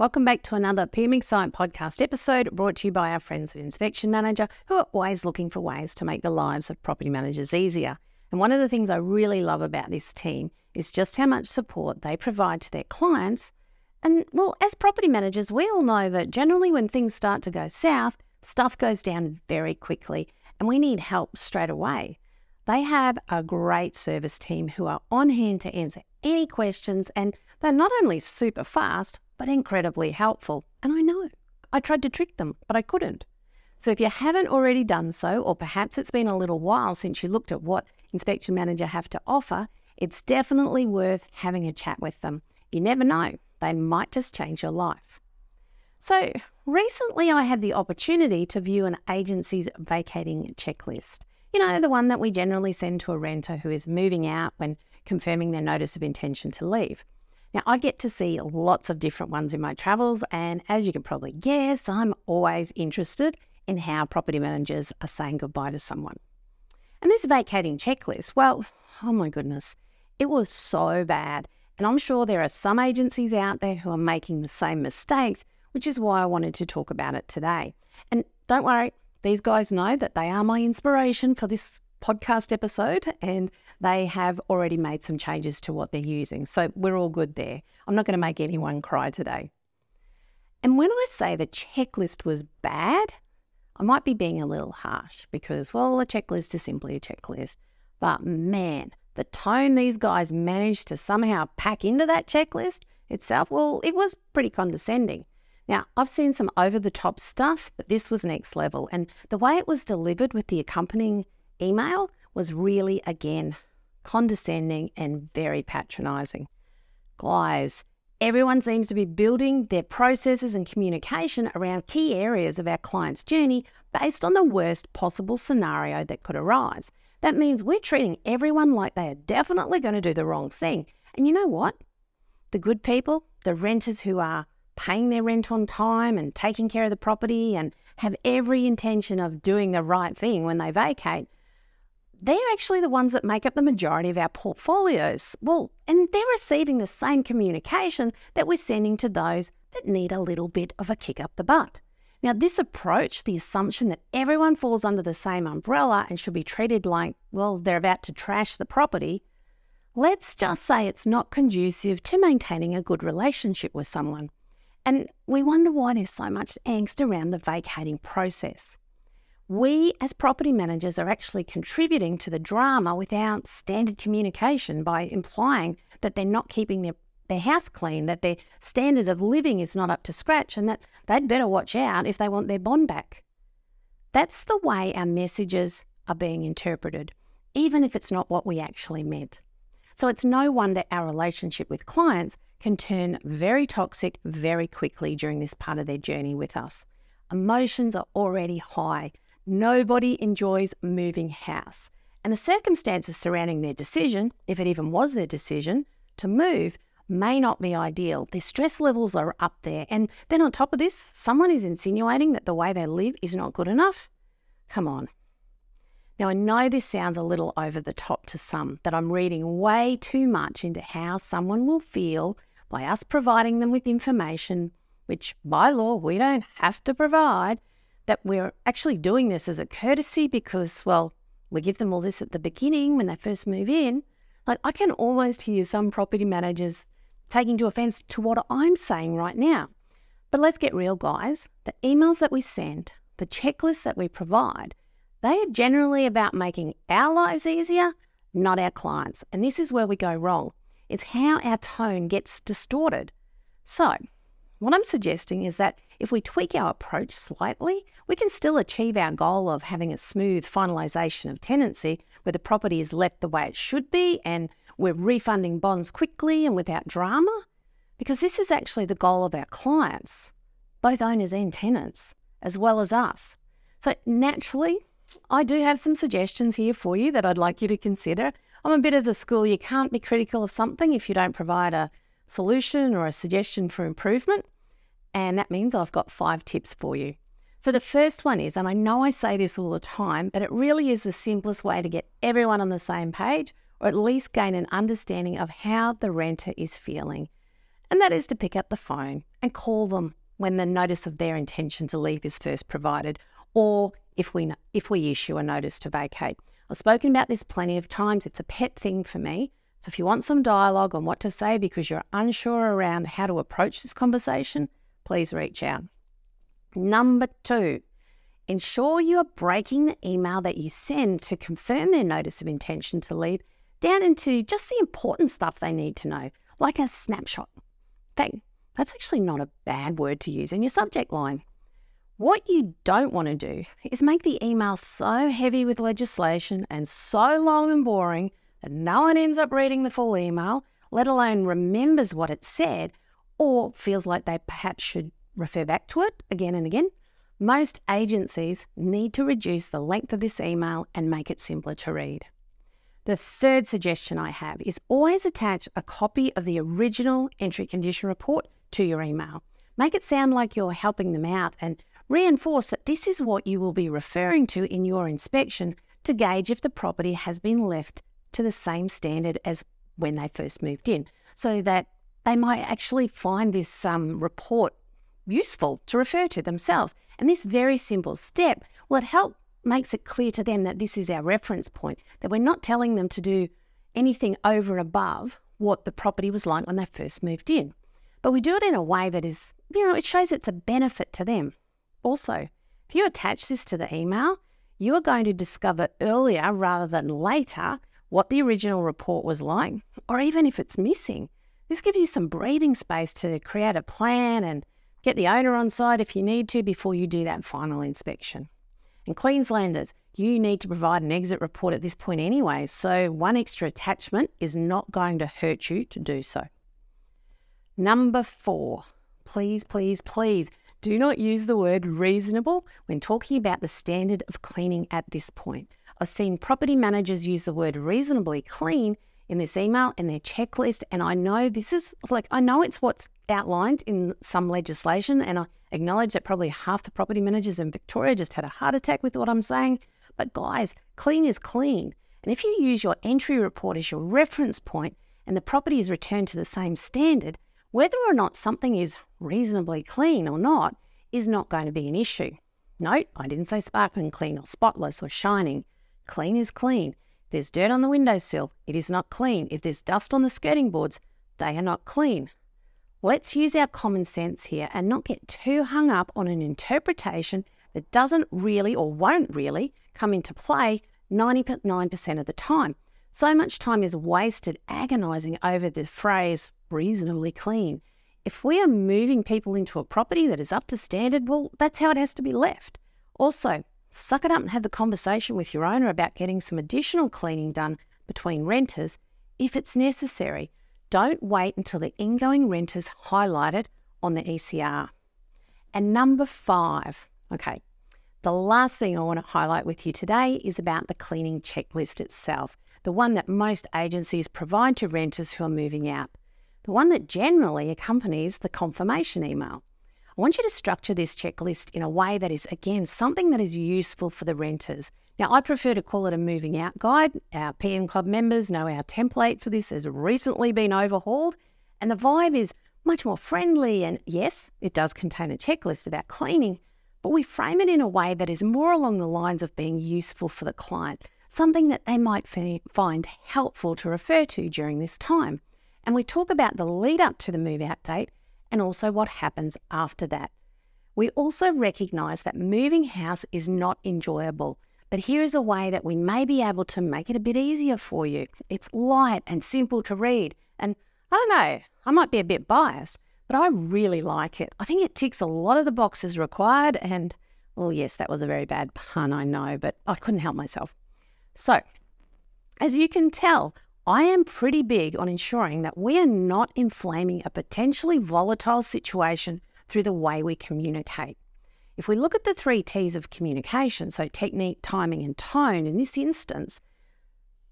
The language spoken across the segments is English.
Welcome back to another PM Excite podcast episode brought to you by our friends at Inspection Manager, who are always looking for ways to make the lives of property managers easier. And one of the things I really love about this team is just how much support they provide to their clients. And well, as property managers, we all know that generally when things start to go south, stuff goes down very quickly and we need help straight away. They have a great service team who are on hand to answer any questions and they're not only super fast, but incredibly helpful. And I know I tried to trick them, but I couldn't. So if you haven't already done so, or perhaps it's been a little while since you looked at what Inspection Manager have to offer, it's definitely worth having a chat with them. You never know, they might just change your life. So, recently I had the opportunity to view an agency's vacating checklist. You know, the one that we generally send to a renter who is moving out when confirming their notice of intention to leave. Now, I get to see lots of different ones in my travels, and as you can probably guess, I'm always interested in how property managers are saying goodbye to someone. And this vacating checklist, well, oh my goodness, it was so bad. And I'm sure there are some agencies out there who are making the same mistakes, which is why I wanted to talk about it today. And don't worry, these guys know that they are my inspiration for this podcast episode and they have already made some changes to what they're using. So we're all good there. I'm not going to make anyone cry today. And when I say the checklist was bad, I might be being a little harsh because, well, a checklist is simply a checklist. But man, the tone these guys managed to somehow pack into that checklist itself, well, it was pretty condescending. Now, I've seen some over the top stuff, but this was next level. And the way it was delivered with the accompanying email was really, again, condescending and very patronizing. Guys, everyone seems to be building their processes and communication around key areas of our client's journey based on the worst possible scenario that could arise. That means we're treating everyone like they are definitely going to do the wrong thing. And you know what? The good people, the renters who are paying their rent on time and taking care of the property and have every intention of doing the right thing when they vacate, they're actually the ones that make up the majority of our portfolios. Well, and they're receiving the same communication that we're sending to those that need a little bit of a kick up the butt. Now, this approach, the assumption that everyone falls under the same umbrella and should be treated like, well, they're about to trash the property, let's just say it's not conducive to maintaining a good relationship with someone. And we wonder why there's so much angst around the vacating process we as property managers are actually contributing to the drama without standard communication by implying that they're not keeping their, their house clean, that their standard of living is not up to scratch, and that they'd better watch out if they want their bond back. That's the way our messages are being interpreted, even if it's not what we actually meant. So it's no wonder our relationship with clients can turn very toxic very quickly during this part of their journey with us. Emotions are already high Nobody enjoys moving house. And the circumstances surrounding their decision, if it even was their decision, to move may not be ideal. Their stress levels are up there. And then on top of this, someone is insinuating that the way they live is not good enough. Come on. Now, I know this sounds a little over the top to some, that I'm reading way too much into how someone will feel by us providing them with information, which by law we don't have to provide, that we're actually doing this as a courtesy because, well, we give them all this at the beginning when they first move in. Like, I can almost hear some property managers taking to offense to what I'm saying right now. But let's get real, guys. The emails that we send, the checklists that we provide, they are generally about making our lives easier, not our clients. And this is where we go wrong. It's how our tone gets distorted. So, what I'm suggesting is that if we tweak our approach slightly, we can still achieve our goal of having a smooth finalisation of tenancy where the property is left the way it should be and we're refunding bonds quickly and without drama. Because this is actually the goal of our clients, both owners and tenants, as well as us. So, naturally, I do have some suggestions here for you that I'd like you to consider. I'm a bit of the school you can't be critical of something if you don't provide a solution or a suggestion for improvement. And that means I've got five tips for you. So, the first one is, and I know I say this all the time, but it really is the simplest way to get everyone on the same page or at least gain an understanding of how the renter is feeling. and that is to pick up the phone and call them when the notice of their intention to leave is first provided, or if we if we issue a notice to vacate. I've spoken about this plenty of times. It's a pet thing for me. So if you want some dialogue on what to say because you're unsure around how to approach this conversation, please reach out. Number two, ensure you are breaking the email that you send to confirm their notice of intention to leave down into just the important stuff they need to know, like a snapshot. That, that's actually not a bad word to use in your subject line. What you don't want to do is make the email so heavy with legislation and so long and boring that no one ends up reading the full email, let alone remembers what it said, or feels like they perhaps should refer back to it again and again. Most agencies need to reduce the length of this email and make it simpler to read. The third suggestion I have is always attach a copy of the original entry condition report to your email. Make it sound like you're helping them out and reinforce that this is what you will be referring to in your inspection to gauge if the property has been left to the same standard as when they first moved in, so that they might actually find this um, report useful to refer to themselves. And this very simple step will help makes it clear to them that this is our reference point, that we're not telling them to do anything over and above what the property was like when they first moved in. But we do it in a way that is, you know, it shows it's a benefit to them. Also, if you attach this to the email, you are going to discover earlier rather than later what the original report was like, or even if it's missing. This gives you some breathing space to create a plan and get the owner on side if you need to before you do that final inspection. And Queenslanders, you need to provide an exit report at this point anyway, so one extra attachment is not going to hurt you to do so. Number four, please, please, please do not use the word reasonable when talking about the standard of cleaning at this point. I've seen property managers use the word reasonably clean in this email and their checklist. And I know this is like, I know it's what's outlined in some legislation. And I acknowledge that probably half the property managers in Victoria just had a heart attack with what I'm saying. But guys, clean is clean. And if you use your entry report as your reference point and the property is returned to the same standard, whether or not something is reasonably clean or not is not going to be an issue. Note, I didn't say sparkling clean or spotless or shining. Clean is clean. There's dirt on the windowsill, it is not clean. If there's dust on the skirting boards, they are not clean. Let's use our common sense here and not get too hung up on an interpretation that doesn't really or won't really come into play 99% of the time. So much time is wasted agonizing over the phrase reasonably clean. If we are moving people into a property that is up to standard, well, that's how it has to be left. Also, Suck it up and have the conversation with your owner about getting some additional cleaning done between renters if it's necessary. Don't wait until the ingoing renters highlighted on the ECR. And number five, okay, the last thing I want to highlight with you today is about the cleaning checklist itself, the one that most agencies provide to renters who are moving out, the one that generally accompanies the confirmation email. I want you to structure this checklist in a way that is, again, something that is useful for the renters. Now, I prefer to call it a moving out guide. Our PM Club members know our template for this has recently been overhauled, and the vibe is much more friendly. And yes, it does contain a checklist about cleaning, but we frame it in a way that is more along the lines of being useful for the client, something that they might find helpful to refer to during this time. And we talk about the lead up to the move out date and also what happens after that. We also recognise that moving house is not enjoyable, but here is a way that we may be able to make it a bit easier for you. It's light and simple to read, and I don't know, I might be a bit biased, but I really like it. I think it ticks a lot of the boxes required, and well, yes, that was a very bad pun, I know, but I couldn't help myself. So, as you can tell, I am pretty big on ensuring that we are not inflaming a potentially volatile situation through the way we communicate. If we look at the three T's of communication, so technique, timing, and tone, in this instance,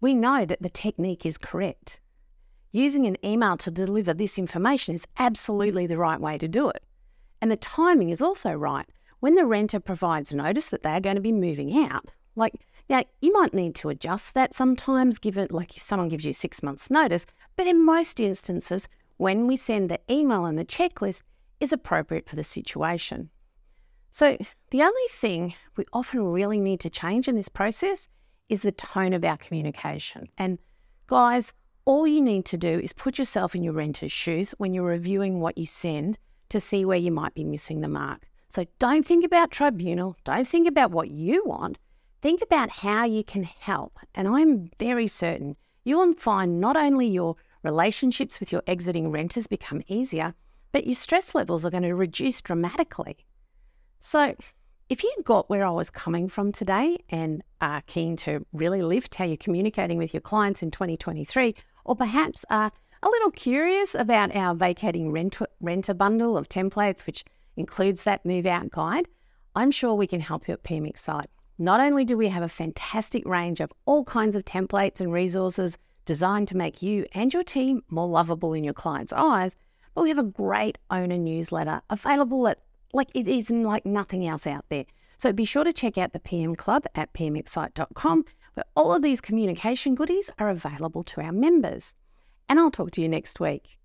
we know that the technique is correct. Using an email to deliver this information is absolutely the right way to do it. And the timing is also right. When the renter provides notice that they are going to be moving out, like, now you might need to adjust that sometimes, given like if someone gives you six months' notice, but in most instances, when we send the email and the checklist is appropriate for the situation. So, the only thing we often really need to change in this process is the tone of our communication. And guys, all you need to do is put yourself in your renter's shoes when you're reviewing what you send to see where you might be missing the mark. So don't think about tribunal, don't think about what you want, think about how you can help. And I'm very certain you'll find not only your relationships with your exiting renters become easier, but your stress levels are going to reduce dramatically. So, if you got where I was coming from today and are keen to really lift how you're communicating with your clients in 2023, or perhaps are a little curious about our vacating rent- renter bundle of templates, which includes that move out guide, I'm sure we can help you at PM Excite. Not only do we have a fantastic range of all kinds of templates and resources designed to make you and your team more lovable in your clients' eyes, but we have a great owner newsletter available at like it is like nothing else out there. So be sure to check out the PM Club at pmexcite.com, where all of these communication goodies are available to our members. And I'll talk to you next week.